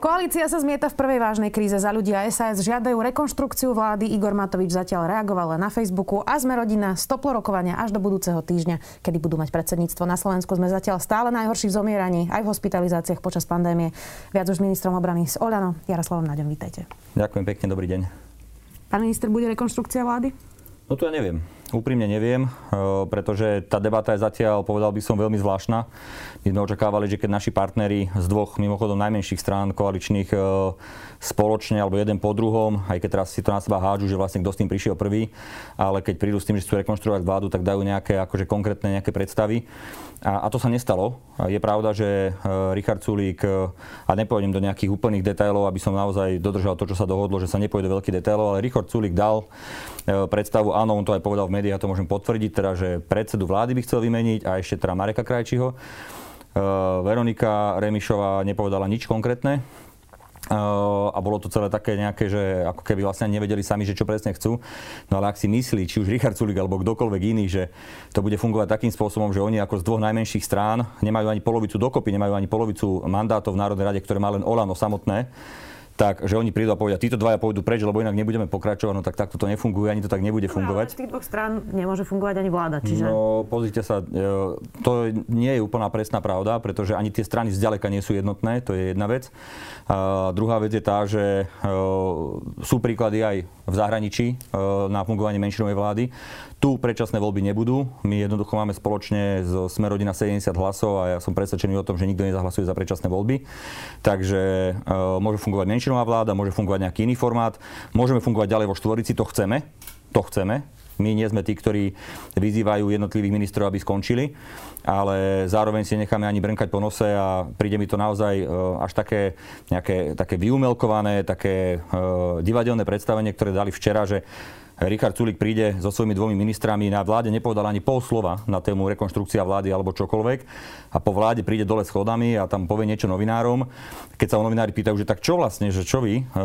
Koalícia sa zmieta v prvej vážnej kríze. Za ľudia SAS žiadajú rekonštrukciu vlády. Igor Matovič zatiaľ reagoval len na Facebooku a sme rodina stoplo rokovania až do budúceho týždňa, kedy budú mať predsedníctvo. Na Slovensku sme zatiaľ stále najhorší v zomieraní, aj v hospitalizáciách počas pandémie. Viac už ministrom obrany z Oľano. Jaroslavom Naďom, vítajte. Ďakujem pekne, dobrý deň. Pán minister, bude rekonštrukcia vlády? No to ja neviem. Úprimne neviem, eh, pretože tá debata je zatiaľ, povedal by som, veľmi zvláštna. My sme očakávali, že keď naši partneri z dvoch mimochodom najmenších strán koaličných eh, spoločne alebo jeden po druhom, aj keď teraz si to na seba hádžu, že vlastne kto s tým prišiel prvý, ale keď prídu s tým, že chcú rekonštruovať vládu, tak dajú nejaké akože konkrétne nejaké predstavy. A, a to sa nestalo. Je pravda, že eh, Richard Sulík, a nepôjdem do nejakých úplných detailov, aby som naozaj dodržal to, čo sa dohodlo, že sa nepôjde do veľkých detailov, ale Richard Sulík dal predstavu, áno, on to aj povedal v médiách, ja to môžem potvrdiť, teda, že predsedu vlády by chcel vymeniť a ešte teda Mareka Krajčího. Veronika Remišová nepovedala nič konkrétne, a bolo to celé také nejaké, že ako keby vlastne nevedeli sami, že čo presne chcú. No ale ak si myslí, či už Richard Sulik alebo kdokoľvek iný, že to bude fungovať takým spôsobom, že oni ako z dvoch najmenších strán nemajú ani polovicu dokopy, nemajú ani polovicu mandátov v Národnej rade, ktoré má len Olano samotné, tak, že oni prídu a povedia, títo dvaja pôjdu preč, lebo inak nebudeme pokračovať, no tak takto to nefunguje, ani to tak nebude fungovať. Ale z tých dvoch strán nemôže fungovať ani vláda, čiže... No, pozrite sa, e, to nie je úplná presná pravda, pretože ani tie strany zďaleka nie sú jednotné, to je jedna vec. A druhá vec je tá, že e, sú príklady aj v zahraničí e, na fungovanie menšinovej vlády. Tu predčasné voľby nebudú. My jednoducho máme spoločne z Smerodina 70 hlasov a ja som presvedčený o tom, že nikto nezahlasuje za predčasné voľby. Takže uh, môže fungovať menšinová vláda, môže fungovať nejaký iný formát. Môžeme fungovať ďalej vo štvorici, to chceme. To chceme. My nie sme tí, ktorí vyzývajú jednotlivých ministrov, aby skončili, ale zároveň si necháme ani brnkať po nose a príde mi to naozaj e, až také, nejaké, také vyumelkované, také uh, divadelné predstavenie, ktoré dali včera, že Richard Sulik príde so svojimi dvomi ministrami, na vláde nepovedal ani pol slova na tému rekonštrukcia vlády alebo čokoľvek. A po vláde príde dole schodami a tam povie niečo novinárom. Keď sa novinári pýtajú, že tak čo vlastne, že čo vy, e,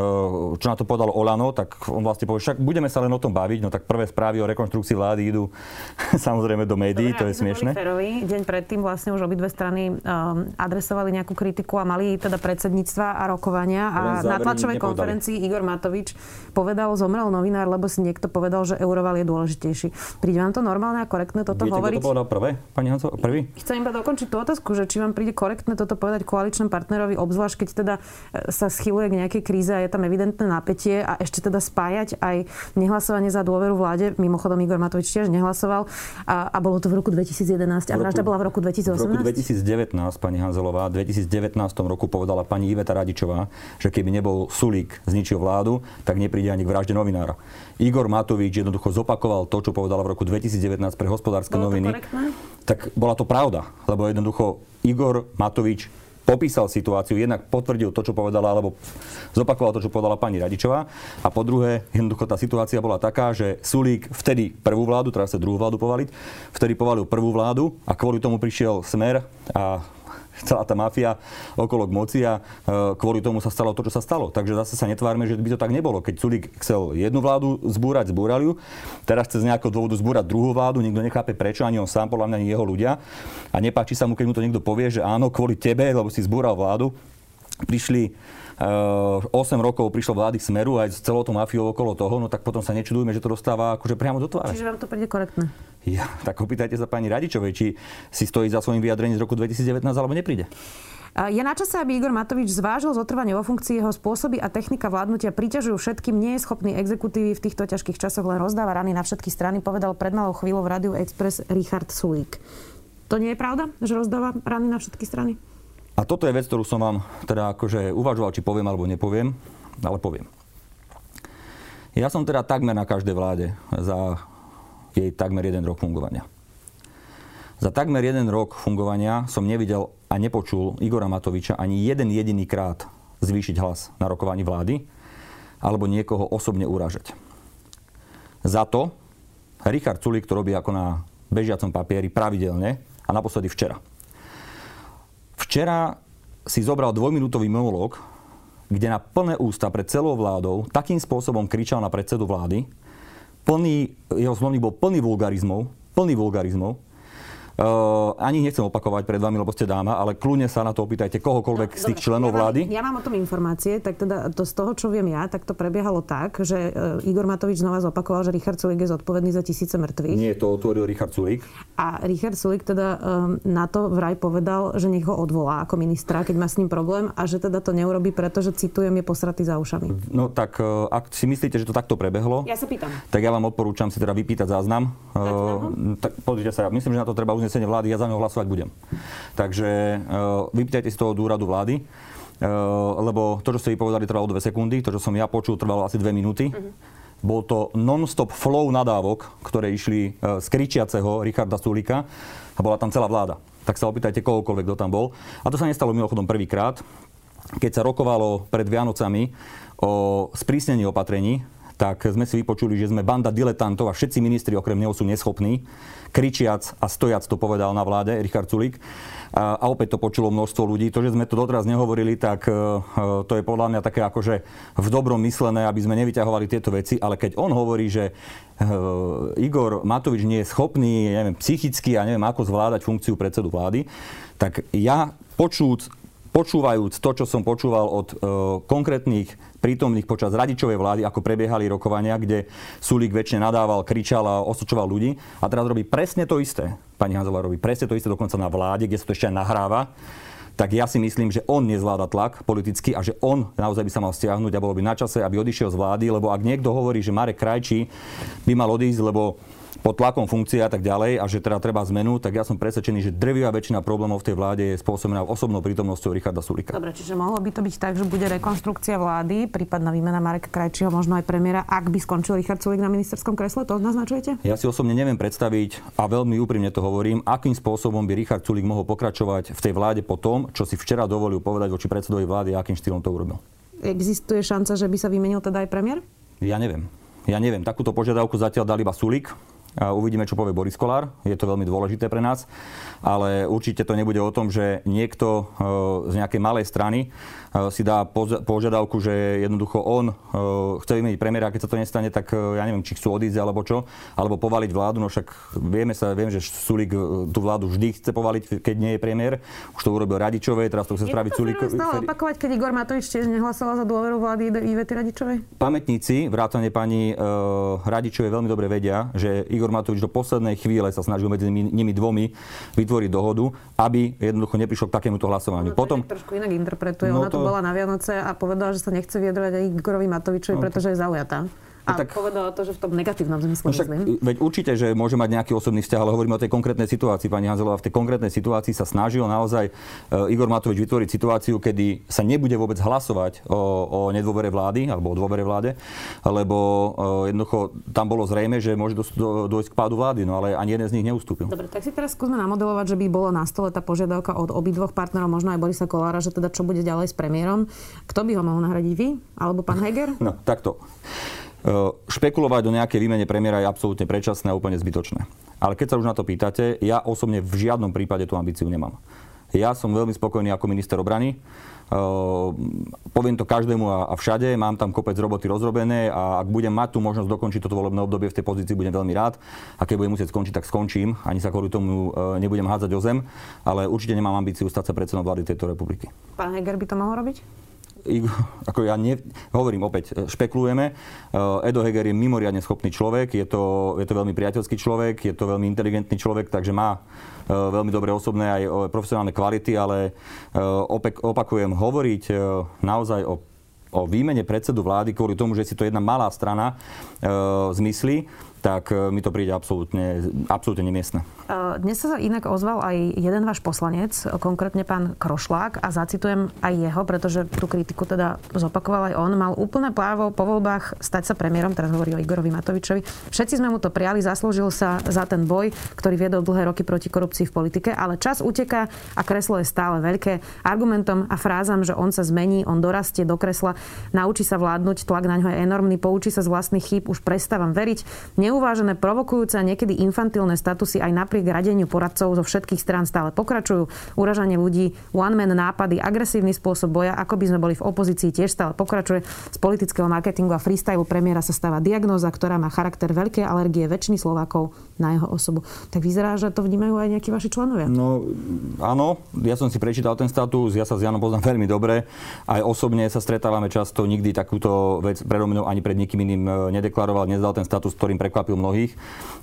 čo na to povedalo Olano, tak on vlastne povie, však budeme sa len o tom baviť, no tak prvé správy o rekonštrukcii vlády idú samozrejme do médií, Dobre, to je smiešne. Ferovi, deň predtým vlastne už obidve strany um, adresovali nejakú kritiku a mali teda predsedníctva a rokovania. A na tlačovej konferencii Igor Matovič povedal, zomrel novinár, lebo si niekto niekto povedal, že euroval je dôležitejší. Príde vám to normálne a korektné toto Viete, hovoriť? Viete, to povedal prvé, pani Hanco, prvý? Chcem iba dokončiť tú otázku, že či vám príde korektné toto povedať koaličnom partnerovi, obzvlášť keď teda e, sa schyluje k nejakej kríze a je tam evidentné napätie a ešte teda spájať aj nehlasovanie za dôveru vláde. Mimochodom Igor Matovič tiež nehlasoval a, a bolo to v roku 2011 a vražda bola v roku 2018. V roku 2019, pani Hanzelová, v 2019 roku povedala pani Iveta Radičová, že keby nebol Sulík zničil vládu, tak nepríde ani k vražde novinára. Igor Matovič jednoducho zopakoval to, čo povedala v roku 2019 pre hospodárske Bolo noviny, tak bola to pravda, lebo jednoducho Igor Matovič popísal situáciu, jednak potvrdil to, čo povedala, alebo zopakoval to, čo povedala pani Radičová. A po druhé, jednoducho tá situácia bola taká, že Sulík vtedy prvú vládu, teraz sa druhú vládu povaliť, vtedy povalil prvú vládu a kvôli tomu prišiel Smer a celá tá mafia okolo k moci a e, kvôli tomu sa stalo to, čo sa stalo. Takže zase sa netvárme, že by to tak nebolo. Keď Sulik chcel jednu vládu zbúrať, zbúrali ju. Teraz chce z nejakého dôvodu zbúrať druhú vládu, nikto nechápe prečo, ani on sám, podľa mňa, ani jeho ľudia. A nepáči sa mu, keď mu to niekto povie, že áno, kvôli tebe, lebo si zbúral vládu, prišli 8 eh, rokov prišlo vlády Smeru aj s celou tou mafiou okolo toho, no tak potom sa nečudujme, že to dostáva akože priamo do tváre. Čiže vám to príde korektné? Ja, tak opýtajte sa pani Radičovej, či si stojí za svojim vyjadrením z roku 2019 alebo nepríde. Je na čase, aby Igor Matovič zvážil zotrvanie vo funkcii jeho spôsoby a technika vládnutia priťažujú všetkým, nie je schopný exekutívy v týchto ťažkých časoch len rozdáva rany na všetky strany, povedal pred malou chvíľou v Radiu Express Richard Sulík. To nie je pravda, že rozdáva rany na všetky strany? A toto je vec, ktorú som vám teda akože uvažoval, či poviem alebo nepoviem, ale poviem. Ja som teda takmer na každej vláde za jej takmer jeden rok fungovania. Za takmer jeden rok fungovania som nevidel a nepočul Igora Matoviča ani jeden jediný krát zvýšiť hlas na rokovaní vlády alebo niekoho osobne uražať. Za to Richard Sulik to robí ako na bežiacom papieri pravidelne a naposledy včera. Včera si zobral dvojminútový monolog kde na plné ústa pred celou vládou takým spôsobom kričal na predsedu vlády, plný, jeho slovník bol plný vulgarizmov, plný vulgarizmov, Uh, ani nechcem opakovať pred vami, lebo ste dáma, ale kľudne sa na to opýtajte kohokoľvek no, z tých dobre, členov ja vlády. Mám, ja mám o tom informácie, tak teda to z toho, čo viem ja, tak to prebiehalo tak, že uh, Igor Matovič znova zopakoval, že Richard Sulik je zodpovedný za tisíce mŕtvych. Nie, to otvoril Richard Sulik. A Richard Sulik teda um, na to vraj povedal, že nech ho odvolá ako ministra, keď má s ním problém a že teda to neurobi, pretože citujem, je posratý za ušami. No tak uh, ak si myslíte, že to takto prebehlo, ja sa pýtam. tak ja vám odporúčam si teda vypýtať záznam. Uh, tak pozrite sa, myslím, že na to treba uznesenie vlády, ja za neho hlasovať budem. Takže uh, vypýtajte si toho úradu vlády, uh, lebo to, čo ste vypovedali, trvalo 2 sekundy, to, čo som ja počul, trvalo asi 2 minúty. Uh-huh. Bol to non-stop flow nadávok, ktoré išli uh, z kričiaceho Richarda Sulika a bola tam celá vláda. Tak sa opýtajte kohokoľvek, kto tam bol. A to sa nestalo mimochodom prvýkrát, keď sa rokovalo pred Vianocami o sprísnení opatrení, tak sme si vypočuli, že sme banda diletantov a všetci ministri okrem neho sú neschopní kričiac a stojac to povedal na vláde Richard Sulik. A, opäť to počulo množstvo ľudí. To, že sme to doteraz nehovorili, tak uh, to je podľa mňa také akože v dobrom myslené, aby sme nevyťahovali tieto veci, ale keď on hovorí, že uh, Igor Matovič nie je schopný, neviem, psychicky a neviem, ako zvládať funkciu predsedu vlády, tak ja počúc počúvajúc to, čo som počúval od e, konkrétnych prítomných počas radičovej vlády, ako prebiehali rokovania, kde Sulík väčšine nadával, kričal a osočoval ľudí. A teraz robí presne to isté. Pani Hanzelová robí presne to isté dokonca na vláde, kde sa to ešte aj nahráva tak ja si myslím, že on nezvláda tlak politicky a že on naozaj by sa mal stiahnuť a bolo by na čase, aby odišiel z vlády, lebo ak niekto hovorí, že Marek Krajčí by mal odísť, lebo pod tlakom funkcie a tak ďalej a že teda treba zmenu, tak ja som presvedčený, že drvivá väčšina problémov v tej vláde je spôsobená osobnou prítomnosťou Richarda Sulika. Dobre, čiže mohlo by to byť tak, že bude rekonstrukcia vlády, prípadná výmena Mareka Krajčího, možno aj premiéra, ak by skončil Richard Sulik na ministerskom kresle, to naznačujete? Ja si osobne neviem predstaviť a veľmi úprimne to hovorím, akým spôsobom by Richard Sulik mohol pokračovať v tej vláde po tom, čo si včera dovolil povedať voči predsedovi vlády a akým štýlom to urobil. Existuje šanca, že by sa vymenil teda aj premiér? Ja neviem. Ja neviem. Takúto požiadavku zatiaľ dal iba Sulik. A uvidíme, čo povie Boris Kolár. Je to veľmi dôležité pre nás. Ale určite to nebude o tom, že niekto e, z nejakej malej strany e, si dá požiadavku, že jednoducho on e, chce vymeniť premiéra, keď sa to nestane, tak ja neviem, či chcú odísť alebo čo, alebo povaliť vládu, no však vieme sa, viem, že Sulik tú vládu vždy chce povaliť, keď nie je premiér. Už to urobil Radičovej, teraz to chce spraviť Sulik. Je to opakovať, keď Igor Matovič tiež nehlasoval za dôveru vlády Ivety Radičovej? Pamätníci, vrátane pani uh, Radičovej veľmi dobre vedia, že Igor Igor Matovič do poslednej chvíle sa snažil medzi nimi dvomi vytvoriť dohodu, aby jednoducho neprišlo k takémuto hlasovaniu. No, Potom trošku inak interpretuje. No Ona to... tu bola na Vianoce a povedala, že sa nechce vyjadrovať aj Igorovi Matovičovi, no, pretože je zaujatá. A tak, povedala to, že v tom negatívnom zmysle, no však, Veď určite, že môže mať nejaký osobný vzťah, ale hovoríme o tej konkrétnej situácii. Pani Hanzelová v tej konkrétnej situácii sa snažil naozaj uh, Igor Matovič vytvoriť situáciu, kedy sa nebude vôbec hlasovať o, o nedôvere vlády alebo o dôvere vláde, lebo uh, jednoducho tam bolo zrejme, že môže dojsť, do, dojsť k pádu vlády, no ale ani jeden z nich neustúpil. Dobre, tak si teraz skúsme namodelovať, že by bolo na stole tá požiadavka od obidvoch partnerov, možno aj Borisa Kolára, že teda čo bude ďalej s premiérom. Kto by ho mohol nahradiť vy? Alebo pán Heger? No, takto. Eh, špekulovať o nejakej výmene premiéra je absolútne predčasné a úplne zbytočné. Ale keď sa už na to pýtate, ja osobne v žiadnom prípade tú ambíciu nemám. Ja som veľmi spokojný ako minister obrany. Uh, poviem to každému a, všade, mám tam kopec roboty rozrobené a ak budem mať tú možnosť dokončiť toto volebné obdobie v tej pozícii, budem veľmi rád. A keď budem musieť skončiť, tak skončím. Ani sa kvôli tomu uh, nebudem hádzať o zem, ale určite nemám ambíciu stať sa predsedom vlády tejto republiky. Pán Heger by to mohol robiť? ako ja ne, hovorím opäť, e, špekulujeme. E, Edo Heger je mimoriadne schopný človek, je to, je to veľmi priateľský človek, je to veľmi inteligentný človek, takže má e, veľmi dobré osobné aj profesionálne kvality, ale opakujem, hovoriť naozaj o o výmene predsedu vlády kvôli tomu, že si to jedna malá strana e, zmyslí, tak e, mi to príde absolútne, absolútne nemiestne. E, dnes sa inak ozval aj jeden váš poslanec, konkrétne pán Krošlák a zacitujem aj jeho, pretože tú kritiku teda zopakoval aj on. Mal úplné právo po voľbách stať sa premiérom, teraz hovorí o Igorovi Matovičovi. Všetci sme mu to prijali, zaslúžil sa za ten boj, ktorý viedol dlhé roky proti korupcii v politike, ale čas uteká a kreslo je stále veľké. Argumentom a frázam, že on sa zmení, on dorastie do kresla, naučí sa vládnuť, tlak na ňo je enormný, poučí sa z vlastných chýb, už prestávam veriť Neuvážené, provokujúce a niekedy infantilné statusy aj napriek radeniu poradcov zo všetkých strán stále pokračujú. Uražanie ľudí, one-man nápady, agresívny spôsob boja, ako by sme boli v opozícii, tiež stále pokračuje. Z politického marketingu a freestylu premiéra sa stáva diagnóza, ktorá má charakter veľkej alergie väčšiny Slovákov na jeho osobu. Tak vyzerá, že to vnímajú aj nejakí vaši členovia. No áno, ja som si prečítal ten status, ja sa s Janom poznám veľmi dobre. Aj osobne sa stretávame často, nikdy takúto vec predo mnou ani pred nikým iným e, nedeklaroval, nezdal ten status, ktorým prekvapil mnohých.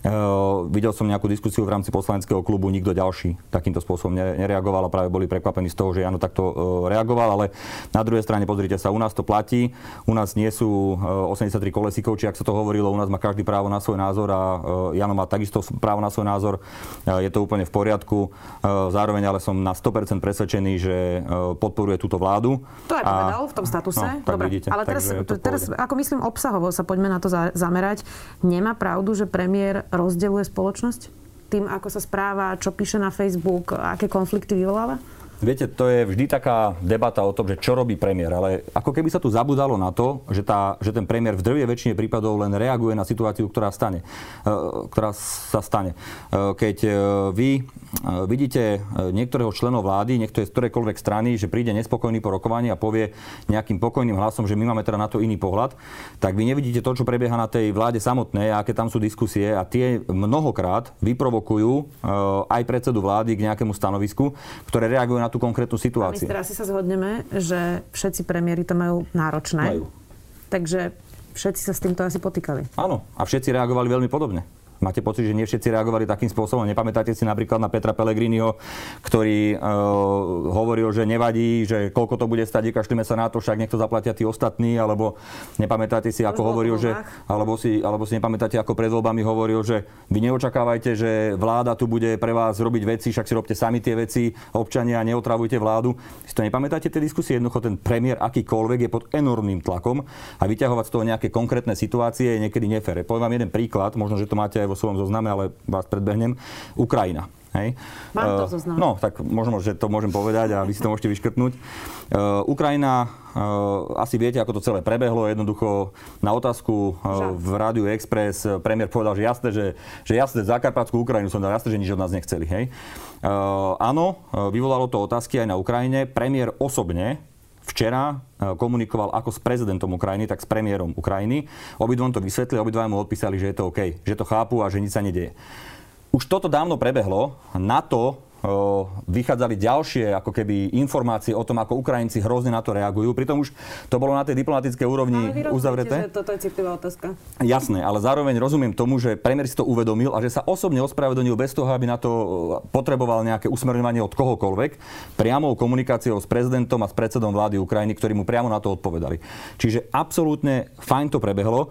Uh, videl som nejakú diskusiu v rámci poslaneckého klubu, nikto ďalší takýmto spôsobom nereagoval a práve boli prekvapení z toho, že Jano takto uh, reagoval, ale na druhej strane pozrite sa, u nás to platí, u nás nie sú uh, 83 kolesíkov, či ak sa to hovorilo, u nás má každý právo na svoj názor a Jano má takisto právo na svoj názor, je to úplne v poriadku. Zároveň ale som na 100% presvedčený, že podporuje túto vládu. To aj povedal v tom statuse. No, Dobre, vidíte, ale teraz, teraz ako myslím obsahovo sa poďme na to zamerať. Nemá pravdu, že premiér rozdeluje spoločnosť? Tým, ako sa správa, čo píše na Facebook, aké konflikty vyvoláva? Viete, to je vždy taká debata o tom, že čo robí premiér, ale ako keby sa tu zabudalo na to, že, tá, že ten premiér v drvie väčšine prípadov len reaguje na situáciu, ktorá, stane, e, ktorá sa stane. E, keď e, vy vidíte niektorého členov vlády, niektoré z ktorejkoľvek strany, že príde nespokojný po rokovaní a povie nejakým pokojným hlasom, že my máme teda na to iný pohľad, tak vy nevidíte to, čo prebieha na tej vláde samotnej a aké tam sú diskusie a tie mnohokrát vyprovokujú aj predsedu vlády k nejakému stanovisku, ktoré reagujú na tú konkrétnu situáciu. Minister, asi sa zhodneme, že všetci premiéry to majú náročné. Majú. Takže všetci sa s týmto asi potýkali. Áno, a všetci reagovali veľmi podobne. Máte pocit, že nie všetci reagovali takým spôsobom? Nepamätáte si napríklad na Petra Pellegriniho, ktorý uh, hovoril, že nevadí, že koľko to bude stať, kašlíme sa na to, však niekto zaplatia tí ostatní, alebo nepamätáte si, ako hovoril, že, alebo si, alebo si nepamätáte, ako pred voľbami hovoril, že vy neočakávajte, že vláda tu bude pre vás robiť veci, však si robte sami tie veci, občania, neotravujte vládu. Si to nepamätáte tie diskusie? Jednoducho ten premiér akýkoľvek je pod enormným tlakom a vyťahovať z toho nejaké konkrétne situácie je niekedy nefere. Poviem vám jeden príklad, možno, že to máte aj vo svojom zozname, ale vás predbehnem. Ukrajina. Hej. Mám to eh, zoznam. No, tak možno, že to môžem povedať a vy si to môžete vyškrtnúť. Uh, Ukrajina, uh, asi viete, ako to celé prebehlo. Jednoducho na otázku uh, v Rádiu Express premiér povedal, že jasné, že, že jasné, Zakarpatskú Ukrajinu som dal jasné, že nič od nás nechceli. Hej. Áno, vyvolalo to otázky aj na Ukrajine. Premiér osobne včera e, komunikoval ako s prezidentom Ukrajiny, tak s premiérom Ukrajiny. Obidvom to vysvetli, obidva mu odpísali, že je to OK, že to chápu a že nič sa nedieje. Už toto dávno prebehlo. Na to vychádzali ďalšie ako keby informácie o tom, ako Ukrajinci hrozne na to reagujú. Pritom už to bolo na tej diplomatickej úrovni ale uzavreté. že toto je citlivá otázka. Jasné, ale zároveň rozumiem tomu, že premiér si to uvedomil a že sa osobne ospravedlnil bez toho, aby na to potreboval nejaké usmerňovanie od kohokoľvek, priamou komunikáciou s prezidentom a s predsedom vlády Ukrajiny, ktorí mu priamo na to odpovedali. Čiže absolútne fajn to prebehlo,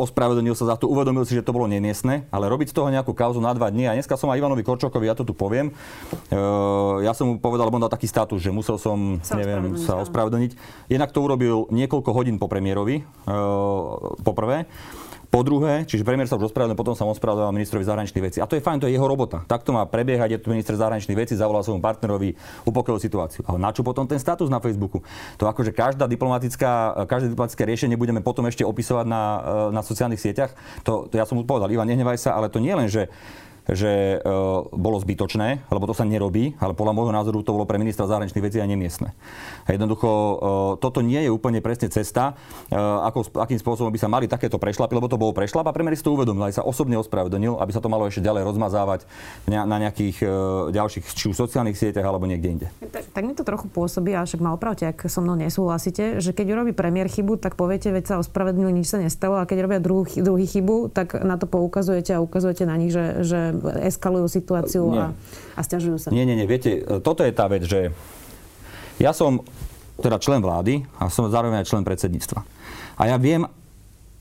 ospravedlnil sa za to, uvedomil si, že to bolo nemiestne, ale robiť z toho nejakú kauzu na dva dní. A dneska som aj Ivanovi Korčokovi, ja to tu poviem, ja som mu povedal, lebo on dal taký status, že musel som, sa neviem, ospravedlniť, sa ospravedlniť. Jednak to urobil niekoľko hodín po premiérovi, uh, poprvé. Po druhé, čiže premiér sa už ospravedlnil, potom sa ospravedlil ministrovi zahraničných vecí. A to je fajn, to je jeho robota. Takto má prebiehať, je tu minister zahraničných vecí, zavolal svojmu partnerovi, upokojil situáciu. Ale na čo potom ten status na Facebooku? To akože každá diplomatická, každé diplomatické riešenie budeme potom ešte opisovať na, uh, na sociálnych sieťach. To, to ja som mu povedal, Ivan, nehnevaj sa, ale to nie len, že že e, bolo zbytočné, lebo to sa nerobí, ale podľa môjho názoru to bolo pre ministra zahraničných vecí aj nemiestne. A jednoducho e, toto nie je úplne presne cesta, e, ako, akým spôsobom by sa mali takéto prešlapy, lebo to bolo prešlap a premiér si to uvedomil, aj sa osobne ospravedlnil, aby sa to malo ešte ďalej rozmazávať na nejakých ďalších či už sociálnych sieťach alebo niekde inde. Tak, tak mi to trochu pôsobí, a však ma opravte, ak so mnou nesúhlasíte, že keď urobí premiér chybu, tak poviete, veď sa ospravedlnil, nič sa nestalo, a keď robia druhý, druhý chybu, tak na to poukazujete a ukazujete na nich, že, že eskalujú situáciu a, a stiažujú sa. Nie, nie, nie. Viete, toto je tá vec, že ja som teda člen vlády a som zároveň aj člen predsedníctva. A ja viem,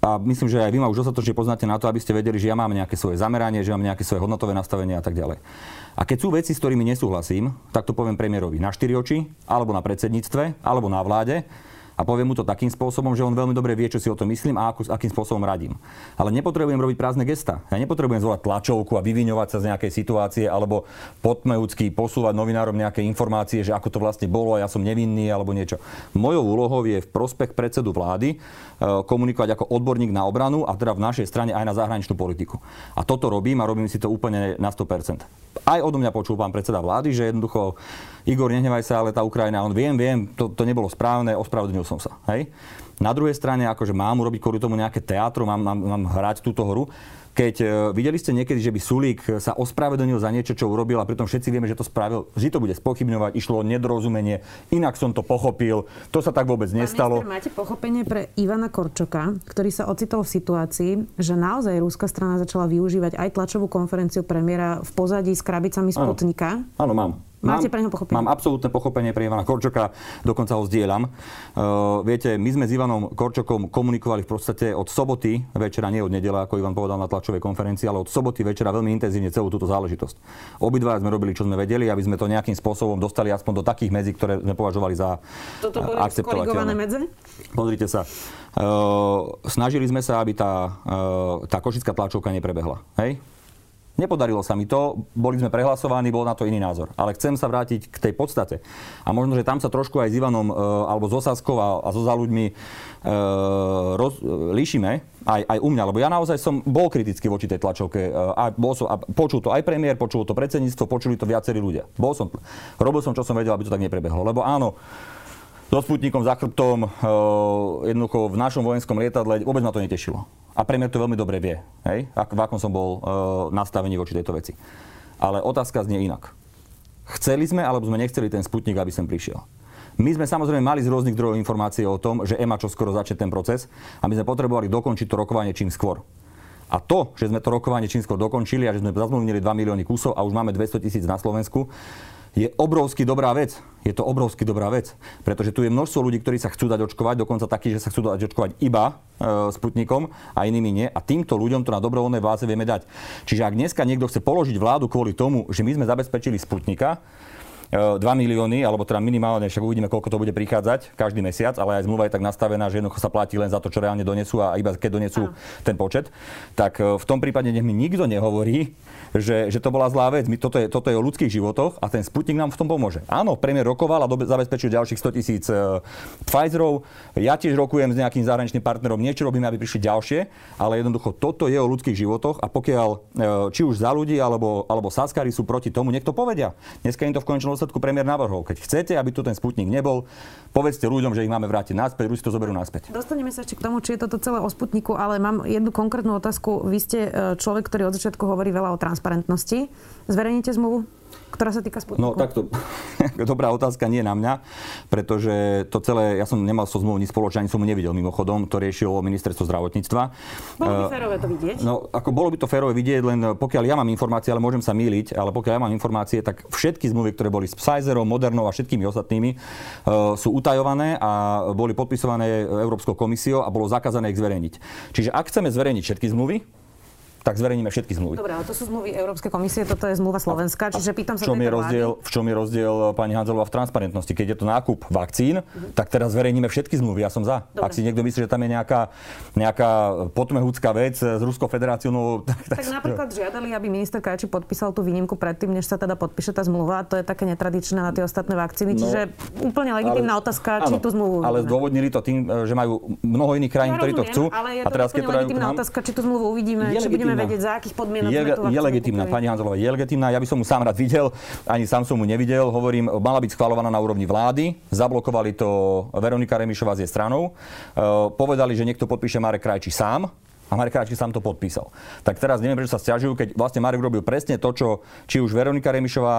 a myslím, že aj vy ma už dostatočne poznáte na to, aby ste vedeli, že ja mám nejaké svoje zameranie, že mám nejaké svoje hodnotové nastavenie a tak ďalej. A keď sú veci, s ktorými nesúhlasím, tak to poviem premiérovi na štyri oči, alebo na predsedníctve, alebo na vláde a poviem mu to takým spôsobom, že on veľmi dobre vie, čo si o tom myslím a akú, akým spôsobom radím. Ale nepotrebujem robiť prázdne gesta. Ja nepotrebujem zvolať tlačovku a vyviňovať sa z nejakej situácie alebo potmejúcky posúvať novinárom nejaké informácie, že ako to vlastne bolo a ja som nevinný alebo niečo. Mojou úlohou je v prospech predsedu vlády e, komunikovať ako odborník na obranu a teda v našej strane aj na zahraničnú politiku. A toto robím a robím si to úplne na 100%. Aj odo mňa počul pán predseda vlády, že jednoducho Igor, nehnevaj sa, ale tá Ukrajina, on viem, viem, to, to nebolo správne, ospravedlnil som sa. Hej? Na druhej strane, akože mám urobiť kvôli tomu nejaké teatro, mám, mám, mám hrať túto hru, keď uh, videli ste niekedy, že by Sulík sa ospravedlnil za niečo, čo urobil a pritom všetci vieme, že to spravil, že to bude spochybňovať, išlo o nedorozumenie, inak som to pochopil, to sa tak vôbec nestalo. Pán máte pochopenie pre Ivana Korčoka, ktorý sa ocitol v situácii, že naozaj rúska strana začala využívať aj tlačovú konferenciu premiéra v pozadí s krabicami Sputnika? Áno, mám. Máte pre neho pochopenie? Mám absolútne pochopenie pre Ivana Korčoka, dokonca ho zdieľam. Uh, viete, my sme s Ivanom Korčokom komunikovali v podstate od soboty večera, nie od nedela, ako Ivan povedal na tlačovej konferencii, ale od soboty večera veľmi intenzívne celú túto záležitosť. Obidva sme robili, čo sme vedeli, aby sme to nejakým spôsobom dostali aspoň do takých medzi, ktoré sme považovali za Toto boli akceptovateľné. medze? Pozrite sa. Uh, snažili sme sa, aby tá, uh, tá košická tlačovka neprebehla. Hej? Nepodarilo sa mi to, boli sme prehlasovaní, bol na to iný názor. Ale chcem sa vrátiť k tej podstate. A možno, že tam sa trošku aj s Ivanom e, alebo s Osaskou a, a so za ľuďmi e, roz, líšime, aj, aj u mňa, lebo ja naozaj som bol kritický voči tej tlačovke. E, a, bol som, a počul to aj premiér, počul to predsedníctvo, počuli to viacerí ľudia. Bol som, robil som, čo som vedel, aby to tak neprebehlo. Lebo áno, so Sputnikom za chrbtom, e, jednoducho v našom vojenskom lietadle, vôbec ma to netešilo. A premiér to veľmi dobre vie, hej? Ak, v akom som bol uh, nastavený voči tejto veci. Ale otázka znie inak. Chceli sme, alebo sme nechceli ten Sputnik, aby sem prišiel. My sme samozrejme mali z rôznych zdrojov informácie o tom, že EMA čo skoro začne ten proces a my sme potrebovali dokončiť to rokovanie čím skôr. A to, že sme to rokovanie čím skôr dokončili a že sme zazmluvnili 2 milióny kusov a už máme 200 tisíc na Slovensku, je obrovsky dobrá vec. Je to obrovsky dobrá vec. Pretože tu je množstvo ľudí, ktorí sa chcú dať očkovať, dokonca takí, že sa chcú dať očkovať iba e, Sputnikom a inými nie. A týmto ľuďom to na dobrovoľnej báze vieme dať. Čiže ak dneska niekto chce položiť vládu kvôli tomu, že my sme zabezpečili Sputnika, 2 e, milióny, alebo teda minimálne, však uvidíme, koľko to bude prichádzať každý mesiac, ale aj zmluva je tak nastavená, že jednoducho sa platí len za to, čo reálne donesú a iba keď donesú ten počet. Tak e, v tom prípade nech mi nikto nehovorí, že, že to bola zlá vec. My, toto, je, toto je o ľudských životoch a ten Sputnik nám v tom pomôže. Áno, premiér rokoval a dobe, zabezpečil ďalších 100 tisíc uh, Pfizerov. Ja tiež rokujem s nejakým zahraničným partnerom, niečo robíme, aby prišli ďalšie, ale jednoducho toto je o ľudských životoch a pokiaľ uh, či už za ľudí alebo, alebo Saskari sú proti tomu, nech to povedia. Dneska im to v konečnom dôsledku premiér navrhol. Keď chcete, aby tu ten Sputnik nebol, povedzte ľuďom, že ich máme vrátiť naspäť, Rusi to zoberú naspäť. Dostaneme sa ešte k tomu, či je toto celé o Sputniku, ale mám jednu konkrétnu otázku. Vy ste e, človek, ktorý od začiatku hovorí veľa o transparentnosti. Zverejníte zmluvu? Ktorá sa týka Sputniku? No takto, dobrá otázka nie na mňa, pretože to celé, ja som nemal so zmluvou nič spoločné, ani som mu nevidel mimochodom, to riešilo ministerstvo zdravotníctva. Bolo by uh, férové to vidieť? No, ako bolo by to férové vidieť, len pokiaľ ja mám informácie, ale môžem sa míliť, ale pokiaľ ja mám informácie, tak všetky zmluvy, ktoré boli s Pfizerom, Modernou a všetkými ostatnými, uh, sú utajované a boli podpisované Európskou komisiou a bolo zakázané ich zverejniť. Čiže ak chceme zverejniť všetky zmluvy, tak zverejníme všetky zmluvy. Dobre, ale to sú zmluvy Európskej komisie, toto je zmluva Slovenska, čiže pýtam sa v čom je rozdiel, V čom je rozdiel, pani Hanzelová, v transparentnosti? Keď je to nákup vakcín, uh-huh. tak teraz zverejníme všetky zmluvy, ja som za. Dobre. Ak si niekto myslí, že tam je nejaká, nejaká potmehúcká vec s Ruskou federáciou, no... Tak, tak, tak napríklad žiadali, aby minister Kajči podpísal tú výnimku predtým, než sa teda podpíše tá zmluva. To je také netradičné na tie ostatné vakcíny, no, čiže úplne legitímna otázka, áno, či tú zmluvu Ale zdôvodnili to tým, že majú mnoho iných krajín, ja ktorí to chcú. Ale je to a teraz, keď to legitímna otázka, či tú zmluvu uvidíme, či budeme vedieť, za akých podmienok je, je legitimná, pani Hanzelová je legitimná. Ja by som mu sám rád videl, ani sám som mu nevidel. Hovorím, mala byť schvalovaná na úrovni vlády. Zablokovali to Veronika Remišová s jej stranou. E, povedali, že niekto podpíše Marek Krajčí sám a Marek Kráčky sám to podpísal. Tak teraz neviem, prečo sa stiažujú, keď vlastne Marek robil presne to, čo či už Veronika Remišová,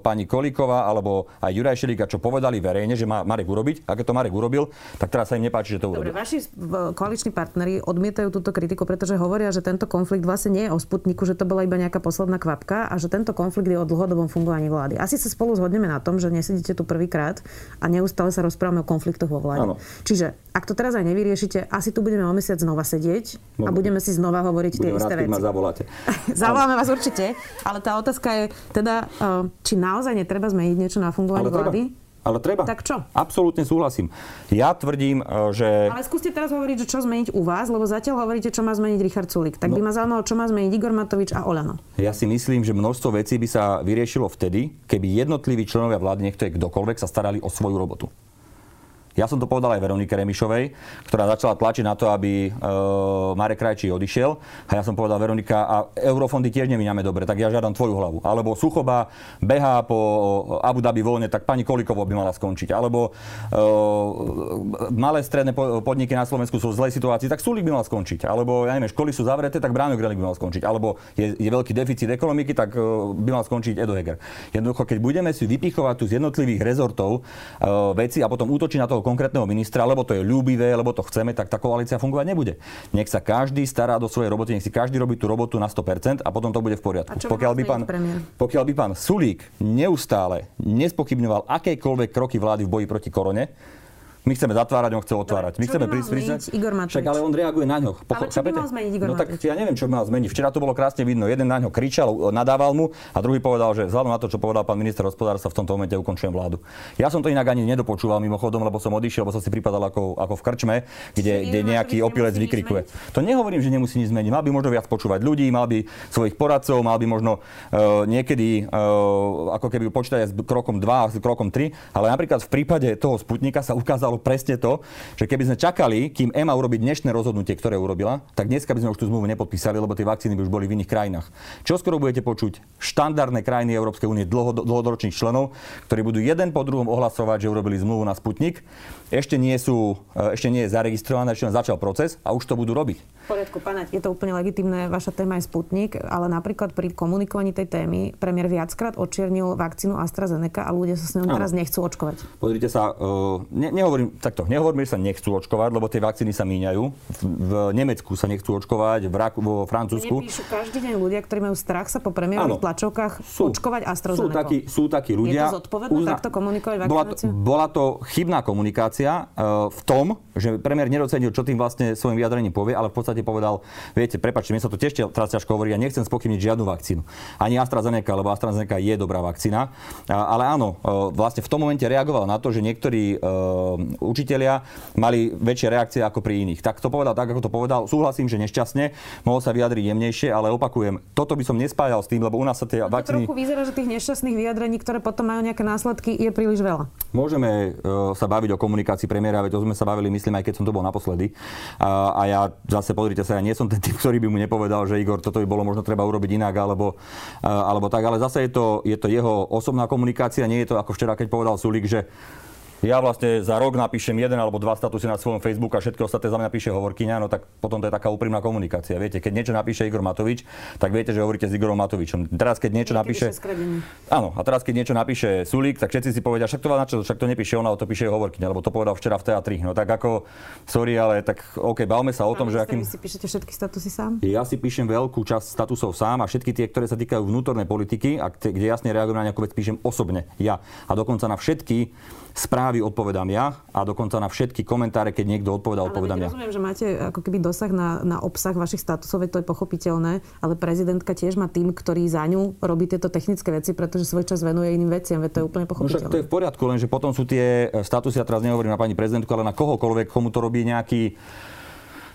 pani Kolíková alebo aj Juraj Šelíka, čo povedali verejne, že má Marek urobiť. A keď to Marek urobil, tak teraz sa im nepáči, že to urobil. Dobre, vaši koaliční partneri odmietajú túto kritiku, pretože hovoria, že tento konflikt vlastne nie je o Sputniku, že to bola iba nejaká posledná kvapka a že tento konflikt je o dlhodobom fungovaní vlády. Asi sa spolu zhodneme na tom, že nesedíte tu prvýkrát a neustále sa rozprávame o konfliktoch vo vláde. Áno. Čiže ak to teraz aj nevyriešite, asi tu budeme o mesiac znova sedieť no, a budeme si znova hovoriť tie isté veci. ma zavoláte. Zavoláme vás určite, ale tá otázka je teda, eh, či naozaj netreba zmeniť niečo na fungovanie vlády? Ale treba. Tak čo? Absolútne súhlasím. Ja tvrdím, e, že... Ale skúste teraz hovoriť, že čo zmeniť u vás, lebo zatiaľ hovoríte, čo má zmeniť Richard Sulik. Tak no. by ma zaujímalo, čo má zmeniť Igor Matovič a Olano. Ja si myslím, že množstvo vecí by sa vyriešilo vtedy, keby jednotliví členovia vlády, nech to je kdokoľvek, sa starali o svoju robotu. Ja som to povedal aj Veronike Remišovej, ktorá začala tlačiť na to, aby e, Marek Krajčí odišiel. A ja som povedal, Veronika, a eurofondy tiež nemíňame dobre, tak ja žiadam tvoju hlavu. Alebo Suchoba behá po Abu Dhabi voľne, tak pani Kolikovo by mala skončiť. Alebo e, malé stredné podniky na Slovensku sú v zlej situácii, tak Sulik by mal skončiť. Alebo, ja neviem, školy sú zavreté, tak Bráňo Grelik by mal skončiť. Alebo je, je veľký deficit ekonomiky, tak e, by mal skončiť Edo Heger. Jednoducho, keď budeme si vypichovať tu z jednotlivých rezortov e, veci a potom útočiť na toho konkrétneho ministra, lebo to je ľúbivé, lebo to chceme, tak tá koalícia fungovať nebude. Nech sa každý stará do svojej roboty, nech si každý robí tú robotu na 100% a potom to bude v poriadku. pokiaľ by, pán, pokiaľ by pán Sulík neustále nespochybňoval akékoľvek kroky vlády v boji proti korone, my chceme zatvárať, on chce otvárať. My chceme prísť Igor Matovič? Však ale on reaguje na ňo. ale čo by mal zmeniť Igor No tak ja neviem, čo by mal zmeniť. Včera to bolo krásne vidno. Jeden na ňo kričal, nadával mu a druhý povedal, že vzhľadom na to, čo povedal pán minister hospodárstva, v tomto momente ukončujem vládu. Ja som to inak ani nedopočúval mimochodom, lebo som odišiel, lebo som si pripadal ako, ako v krčme, kde, kde nejaký opilec vykrikuje. To nehovorím, že nemusí nič zmeniť. Mal by možno viac počúvať ľudí, mal by svojich poradcov, mal by možno uh, niekedy uh, ako keby počítať s krokom 2 a s krokom 3, ale napríklad v prípade toho Sputnika sa ukázalo presne to, že keby sme čakali, kým EMA urobí dnešné rozhodnutie, ktoré urobila, tak dneska by sme už tú zmluvu nepodpísali, lebo tie vakcíny by už boli v iných krajinách. Čo skoro budete počuť? Štandardné krajiny Európskej únie dlhodoročných členov, ktorí budú jeden po druhom ohlasovať, že urobili zmluvu na Sputnik. Ešte nie, sú, e, ešte nie je zaregistrované, ešte len začal proces a už to budú robiť. V poriadku, pána, je to úplne legitimné, vaša téma je Sputnik, ale napríklad pri komunikovaní tej témy premiér viackrát očiernil vakcínu AstraZeneca a ľudia sa s ňou teraz nechcú očkovať. Pozrite sa, uh, ne, nehovorím takto, nehovoríme, že sa nechcú očkovať, lebo tie vakcíny sa míňajú. V, Nemecku sa nechcú očkovať, v Raku, vo Francúzsku. Nepíšu každý deň ľudia, ktorí majú strach sa po premiérových tlačovkách sú, očkovať AstraZeneca. Sú takí, sú takí ľudia. Je to zodpovedné uzna... takto komunikovať vakcináciu? Bola to, bola to chybná komunikácia uh, v tom, že premiér nedocenil, čo tým vlastne svojim vyjadrením povie, ale v podstate povedal, viete, prepačte, mi sa to tiež teraz ťažko hovorí, ja nechcem spochybniť žiadnu vakcínu. Ani AstraZeneca, lebo AstraZeneca je dobrá vakcína. Ale áno, uh, vlastne v tom momente reagoval na to, že niektorí uh, učitelia mali väčšie reakcie ako pri iných. Tak to povedal tak, ako to povedal. Súhlasím, že nešťastne, mohol sa vyjadriť jemnejšie, ale opakujem, toto by som nespájal s tým, lebo u nás sa tie no vakcíny... trochu vyzerá, že tých nešťastných vyjadrení, ktoré potom majú nejaké následky, je príliš veľa. Môžeme uh, sa baviť o komunikácii premiéra, veď to sme sa bavili, myslím, aj keď som to bol naposledy. Uh, a ja zase pozrite sa, ja nie som ten typ, ktorý by mu nepovedal, že Igor, toto by bolo možno treba urobiť inak, alebo, uh, alebo tak. Ale zase je to, je to jeho osobná komunikácia, nie je to ako včera, keď povedal Sulik, že ja vlastne za rok napíšem jeden alebo dva statusy na svojom Facebooku a všetky ostatné za mňa píše hovorkyňa, no tak potom to je taká úprimná komunikácia. Viete, keď niečo napíše Igor Matovič, tak viete, že hovoríte s Igorom Matovičom. Teraz, keď niečo napíše... Áno, a teraz, keď niečo napíše Sulík, tak všetci si povedia, však to, na čo, však to nepíše ona, to píše hovorkyňa, lebo to povedal včera v teatri. No tak ako, sorry, ale tak OK, bavme sa o tom, že akým... Si píšete všetky statusy sám? Ja si píšem veľkú časť statusov sám a všetky tie, ktoré sa týkajú vnútornej politiky a kde jasne reagujem na nejakú vec, píšem osobne ja. A dokonca na všetky správy odpovedám ja a dokonca na všetky komentáre, keď niekto odpovedá, odpovedám ja. rozumiem, že máte ako keby dosah na, na obsah vašich statusov, to je pochopiteľné, ale prezidentka tiež má tým, ktorý za ňu robí tieto technické veci, pretože svoj čas venuje iným veciam, veď to je úplne pochopiteľné. No, to je v poriadku, lenže potom sú tie statusy, ja teraz nehovorím na pani prezidentku, ale na kohokoľvek, komu to robí nejaký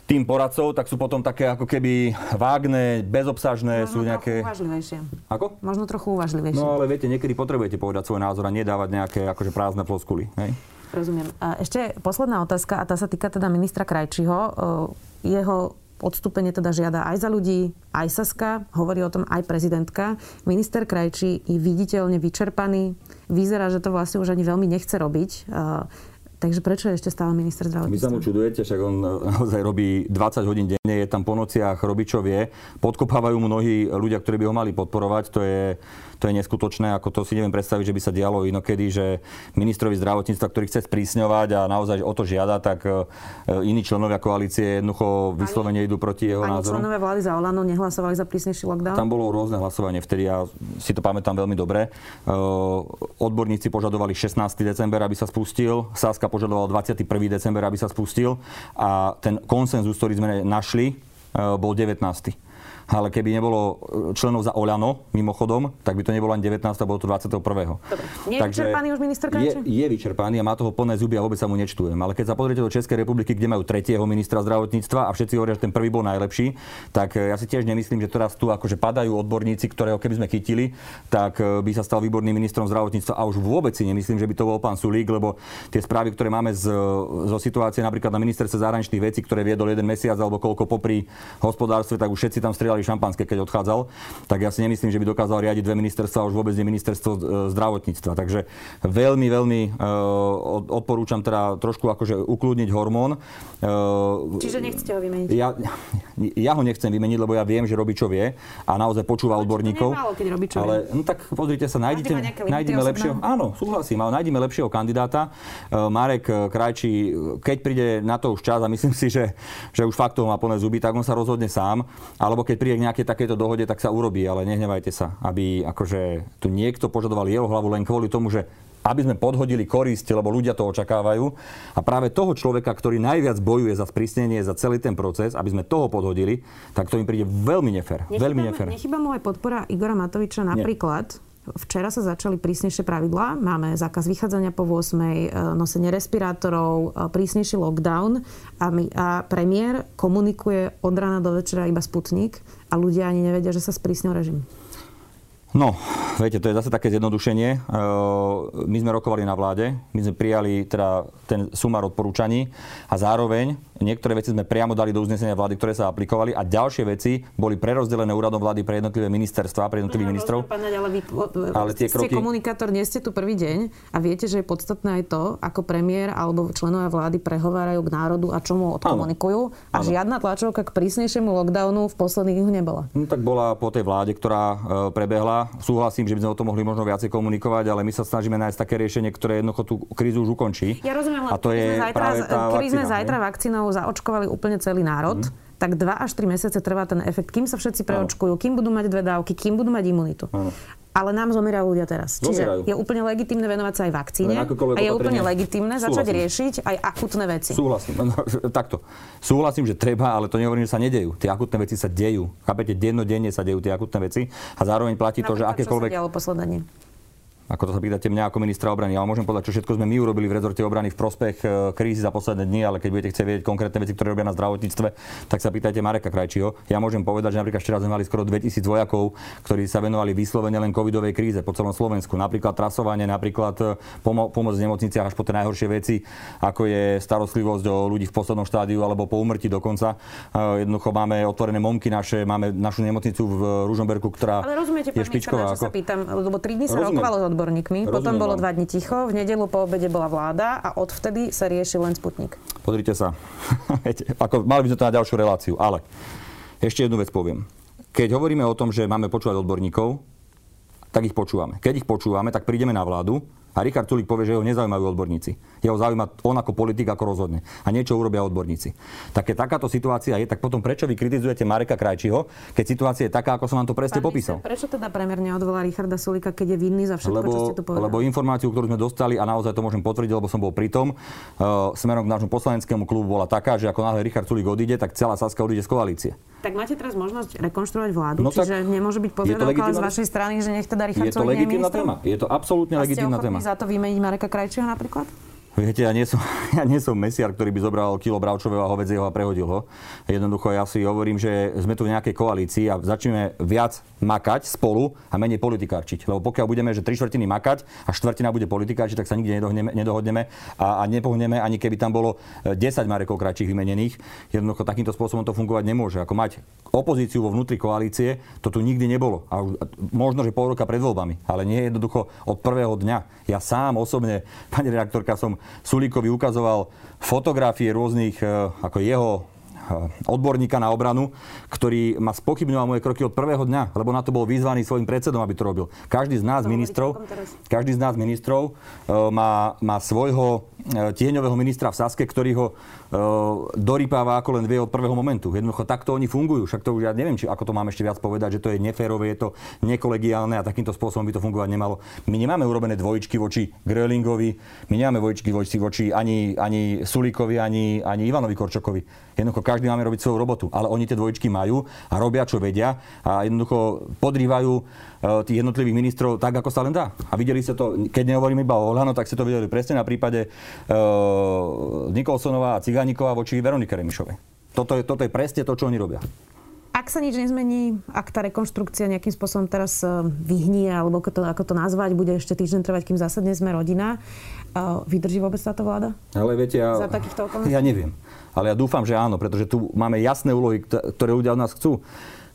tým poradcov, tak sú potom také ako keby vágne, bezobsažné, Možno sú nejaké... uvažlivejšie. Ako? Možno trochu uvažlivejšie. No ale viete, niekedy potrebujete povedať svoj názor a nedávať nejaké akože prázdne floskuly. Hej? Rozumiem. A ešte posledná otázka, a tá sa týka teda ministra Krajčiho. Jeho odstúpenie teda žiada aj za ľudí, aj Saska, hovorí o tom aj prezidentka. Minister Krajčí je viditeľne vyčerpaný. Vyzerá, že to vlastne už ani veľmi nechce robiť. Takže prečo je ešte stále minister zdravotníctva? Vy sa mu čudujete, však on naozaj robí 20 hodín denne, je tam po nociach, robí čo vie. Podkopávajú mnohí ľudia, ktorí by ho mali podporovať. To je, to je neskutočné, ako to si neviem predstaviť, že by sa dialo inokedy, že ministrovi zdravotníctva, ktorý chce sprísňovať a naozaj o to žiada, tak e, iní členovia koalície jednoducho vyslovene idú proti jeho ani názoru. členovia vlády za Olano nehlasovali za prísnejší lockdown? Tam bolo rôzne hlasovanie, vtedy ja si to pamätám veľmi dobre. E, odborníci požadovali 16. december, aby sa spustil, Saska požadoval 21. december, aby sa spustil a ten konsenzus, ktorý sme našli, e, bol 19. ale keby nebolo e, členov za Oľano, mimochodom, tak by to nebolo ani 19, bolo to 21. Dobre. Nie je vyčerpaný už minister je, je vyčerpaný a má toho plné zuby a vôbec sa mu nečtujem. Ale keď sa pozriete do Českej republiky, kde majú tretieho ministra zdravotníctva a všetci hovoria, že ten prvý bol najlepší, tak e, ja si tiež nemyslím, že teraz tu akože padajú odborníci, ktorého keby sme chytili, tak e, by sa stal výborným ministrom zdravotníctva a už vôbec si nemyslím, že by to bol pán Sulík, lebo tie správy, ktoré máme z, zo situácie napríklad na ministerstve zahraničných vecí, ktoré viedol jeden mesiac alebo koľko popri hospodárstve, tak už všetci tam strieľali šampanské, keď odchádzal. Tak ja si nemyslím, že by dokázal riadiť dve ministerstva, už vôbec nie ministerstvo e, zdravotníctva. Takže veľmi, veľmi uh, odporúčam teda trošku akože ukludniť hormón. Uh, Čiže nechcete ho vymeniť? Ja, ja ho nechcem vymeniť, lebo ja viem, že robí čo vie a naozaj počúva odborníkov. Málo, keď robí čo ale no tak pozrite sa, nájdete, nájdeme lepšieho, áno, súhlasím, ale nájdeme lepšieho kandidáta. Uh, Marek Krajčí, keď príde na to už čas a myslím si, že, že už fakt toho má plné zuby, tak on sa rozhodne sám. Alebo keď príde k nejakej takéto dohode, tak sa urobí, ale nehnevajte sa, aby akože tu niekto požadoval jeho hlavu len kvôli tomu, že aby sme podhodili korisť, lebo ľudia to očakávajú. A práve toho človeka, ktorý najviac bojuje za sprísnenie, za celý ten proces, aby sme toho podhodili, tak to im príde veľmi nefér. Nechýba, veľmi nefér. Nechýba mu aj podpora Igora Matoviča napríklad, Nie Včera sa začali prísnejšie pravidlá. Máme zákaz vychádzania po 8, e, nosenie respirátorov, e, prísnejší lockdown a, my, a premiér komunikuje od rána do večera iba Sputnik a ľudia ani nevedia, že sa sprísnil režim. No, viete, to je zase také zjednodušenie. E, my sme rokovali na vláde, my sme prijali teda ten sumár odporúčaní a zároveň niektoré veci sme priamo dali do uznesenia vlády, ktoré sa aplikovali a ďalšie veci boli prerozdelené úradom vlády pre jednotlivé ministerstva, pre jednotlivých no, ministrov. ale vy, ale tie ste kroky... komunikátor, nie ste tu prvý deň a viete, že je podstatné aj to, ako premiér alebo členovia vlády prehovárajú k národu a čomu odkomunikujú. Ano. A ano. žiadna tlačovka k prísnejšiemu lockdownu v posledných dňoch nebola. No, tak bola po tej vláde, ktorá e, prebehla. Súhlasím, že by sme o tom mohli možno viacej komunikovať, ale my sa snažíme nájsť také riešenie, ktoré jednoducho tú krízu už ukončí. Ja rozumiem, a to je zajtra, práve tá sme zajtra vakcínou zaočkovali úplne celý národ, mm. tak 2 až 3 mesiace trvá ten efekt, kým sa všetci preočkujú, kým budú mať dve dávky, kým budú mať imunitu. Ano. Ale nám zomierajú ľudia teraz. Zomierajú. Čiže je úplne legitimné venovať sa aj vakcíne a je úplne legitimné začať Súhlasím. riešiť aj akutné veci. Súhlasím. No, takto. Súhlasím, že treba, ale to nehovorím, že sa nedejú. Tie akutné veci sa dejú. Chápete, dennodenne sa dejú tie akutné veci a zároveň platí to, že akékoľvek... Čo sa dialo posledné ako to sa pýtate mňa ako ministra obrany. Ja môžem povedať, čo všetko sme my urobili v rezorte obrany v prospech e, krízy za posledné dni, ale keď budete chcieť vedieť konkrétne veci, ktoré robia na zdravotníctve, tak sa pýtajte Mareka Krajčího. Ja môžem povedať, že napríklad včera sme mali skoro 2000 vojakov, ktorí sa venovali vyslovene len covidovej kríze po celom Slovensku. Napríklad trasovanie, napríklad e, pomo- pomoc v nemocniciach až po tie najhoršie veci, ako je starostlivosť o ľudí v poslednom štádiu alebo po úmrtí dokonca. E, jednoducho máme otvorené momky naše, máme našu nemocnicu v Ružomberku, ktorá Ale rozumiete, je špičková. Ako... sa pýtam, lebo 3 dní sa rokovalo odborníkmi, Rozumiem potom bolo dva dni ticho, v nedelu po obede bola vláda a odvtedy sa riešil len Sputnik. Pozrite sa, ako, mali by sme to na ďalšiu reláciu, ale ešte jednu vec poviem. Keď hovoríme o tom, že máme počúvať odborníkov, tak ich počúvame. Keď ich počúvame, tak prídeme na vládu a Richard Sulik povie, že ho nezaujímajú odborníci. Jeho zaujíma on ako politik, ako rozhodne. A niečo urobia odborníci. Tak keď takáto situácia je, tak potom prečo vy kritizujete Mareka Krajčího, keď situácia je taká, ako som vám to presne Pán popísal? Prečo teda premiér neodvolá Richarda Sulika, keď je vinný za všetko, lebo, čo ste tu povedali? Lebo informáciu, ktorú sme dostali, a naozaj to môžem potvrdiť, lebo som bol pri tom, uh, smerom k nášmu poslaneckému klubu bola taká, že ako náhle Richard Sulik odíde, tak celá Saska odíde z koalície. Tak máte teraz možnosť rekonštruovať vládu, no čiže nemôže byť požiadavka z vašej strany, že nech teda Richard Je to legitímna téma. Je to absolútne legitímna téma. Za to vymeniť Mareka Krajčího napríklad? Viete, ja nie, som, ja nie som mesiar, ktorý by zobral kilo bravčového a hovedzieho a prehodil ho. Jednoducho ja si hovorím, že sme tu v nejakej koalícii a začneme viac makať spolu a menej politikárčiť. Lebo pokiaľ budeme, že tri štvrtiny makať a štvrtina bude politikárčiť, tak sa nikde nedohodneme, a, a nepohneme, ani keby tam bolo 10 e, Marekov kratších vymenených. Jednoducho takýmto spôsobom to fungovať nemôže. Ako mať opozíciu vo vnútri koalície, to tu nikdy nebolo. A možno, že pol roka pred voľbami, ale nie jednoducho od prvého dňa. Ja sám osobne, pani redaktorka, som Sulíkovi ukazoval fotografie rôznych, e, ako jeho e, odborníka na obranu, ktorý ma spochybňoval moje kroky od prvého dňa, lebo na to bol vyzvaný svojim predsedom, aby to robil. Každý z nás ministrov, každý z nás ministrov má, má svojho tieňového ministra v Saske, ktorý ho dorýpáva ako len vie od prvého momentu. Jednoducho takto oni fungujú. Však to už ja neviem, či ako to mám ešte viac povedať, že to je neférové, je to nekolegiálne a takýmto spôsobom by to fungovať nemalo. My nemáme urobené dvojičky voči Grölingovi, my nemáme dvojičky voči, voči ani, ani Sulíkovi, ani, ani Ivanovi Korčokovi. Jednoducho každý máme robiť svoju robotu, ale oni tie dvojičky majú a robia, čo vedia a jednoducho podrývajú e, tých jednotlivých ministrov tak, ako sa len dá. A videli ste to, keď nehovorím iba o Olano, tak ste to videli presne na prípade Nikolsonová a Cigániková voči Veronike Remišovej. Toto je, toto je presne to, čo oni robia. Ak sa nič nezmení, ak tá rekonštrukcia nejakým spôsobom teraz e, vyhnie, alebo ako to, ako to nazvať, bude ešte týždeň trvať, kým zásadne sme rodina, vydrží vôbec táto vláda? Ale viete, ja, Za takýchto okolností? Ja neviem. Ale ja dúfam, že áno, pretože tu máme jasné úlohy, ktoré ľudia od nás chcú.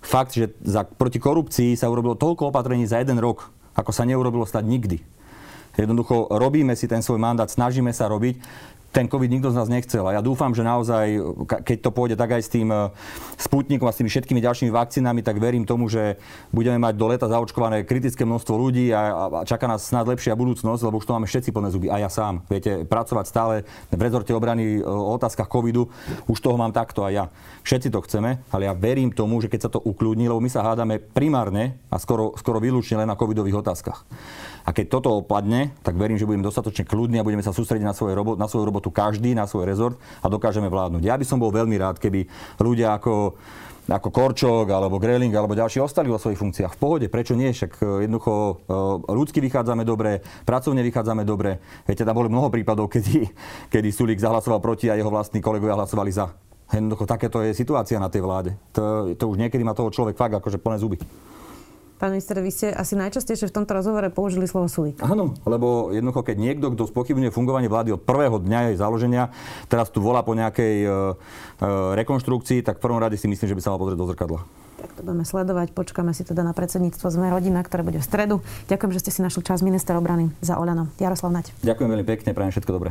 Fakt, že za, proti korupcii sa urobilo toľko opatrení za jeden rok, ako sa neurobilo stať nikdy. Jednoducho robíme si ten svoj mandát, snažíme sa robiť ten COVID nikto z nás nechcel. A ja dúfam, že naozaj, keď to pôjde tak aj s tým e, Sputnikom a s tými všetkými ďalšími vakcínami, tak verím tomu, že budeme mať do leta zaočkované kritické množstvo ľudí a, a čaká nás snad lepšia budúcnosť, lebo už to máme všetci plné zuby. A ja sám. Viete, pracovať stále v rezorte obrany e, o otázkach covidu, už toho mám takto aj ja. Všetci to chceme, ale ja verím tomu, že keď sa to ukľudní, lebo my sa hádame primárne a skoro, skoro výlučne len na covidových otázkach. A keď toto opadne, tak verím, že budeme dostatočne kľudní a budeme sa sústrediť na, svoje robot, na svoju robotu každý, na svoj rezort a dokážeme vládnuť. Ja by som bol veľmi rád, keby ľudia ako ako Korčok alebo Greling alebo ďalší ostali vo svojich funkciách. V pohode, prečo nie? Však e, jednoducho e, ľudsky vychádzame dobre, pracovne vychádzame dobre. Viete, tam boli mnoho prípadov, kedy, kedy Sulík zahlasoval proti a jeho vlastní kolegovia hlasovali za. Jednoducho takéto je situácia na tej vláde. To, to už niekedy má toho človek fakt akože plné zuby. Pán minister, vy ste asi najčastejšie v tomto rozhovore použili slovo sulík. Áno, lebo jednoducho, keď niekto, kto spochybňuje fungovanie vlády od prvého dňa jej založenia, teraz tu volá po nejakej e, e, rekonštrukcii, tak v prvom rade si myslím, že by sa mal pozrieť do zrkadla. Tak to budeme sledovať. Počkáme si teda na predsedníctvo Sme rodina, ktoré bude v stredu. Ďakujem, že ste si našli čas minister obrany za Oľano. Jaroslav Nať. Ďakujem veľmi pekne, prajem všetko dobré.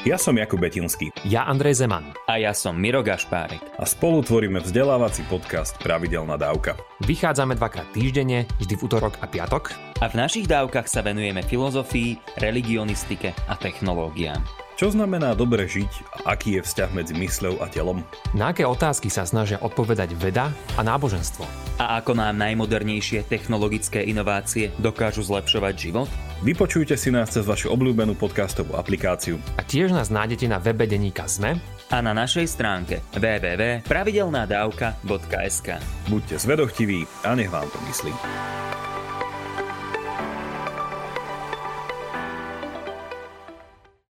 Ja som Jakub Betinský. Ja Andrej Zeman. A ja som Miro Gašpárek. A spolu tvoríme vzdelávací podcast Pravidelná dávka. Vychádzame dvakrát týždenne, vždy v útorok a piatok. A v našich dávkach sa venujeme filozofii, religionistike a technológiám. Čo znamená dobre žiť a aký je vzťah medzi mysľou a telom? Na aké otázky sa snažia odpovedať veda a náboženstvo? A ako nám najmodernejšie technologické inovácie dokážu zlepšovať život? Vypočujte si nás cez vašu obľúbenú podcastovú aplikáciu. A tiež nás nájdete na webe Deníka Sme a na našej stránke www.pravidelnadavka.sk Buďte zvedochtiví a nech vám to myslí.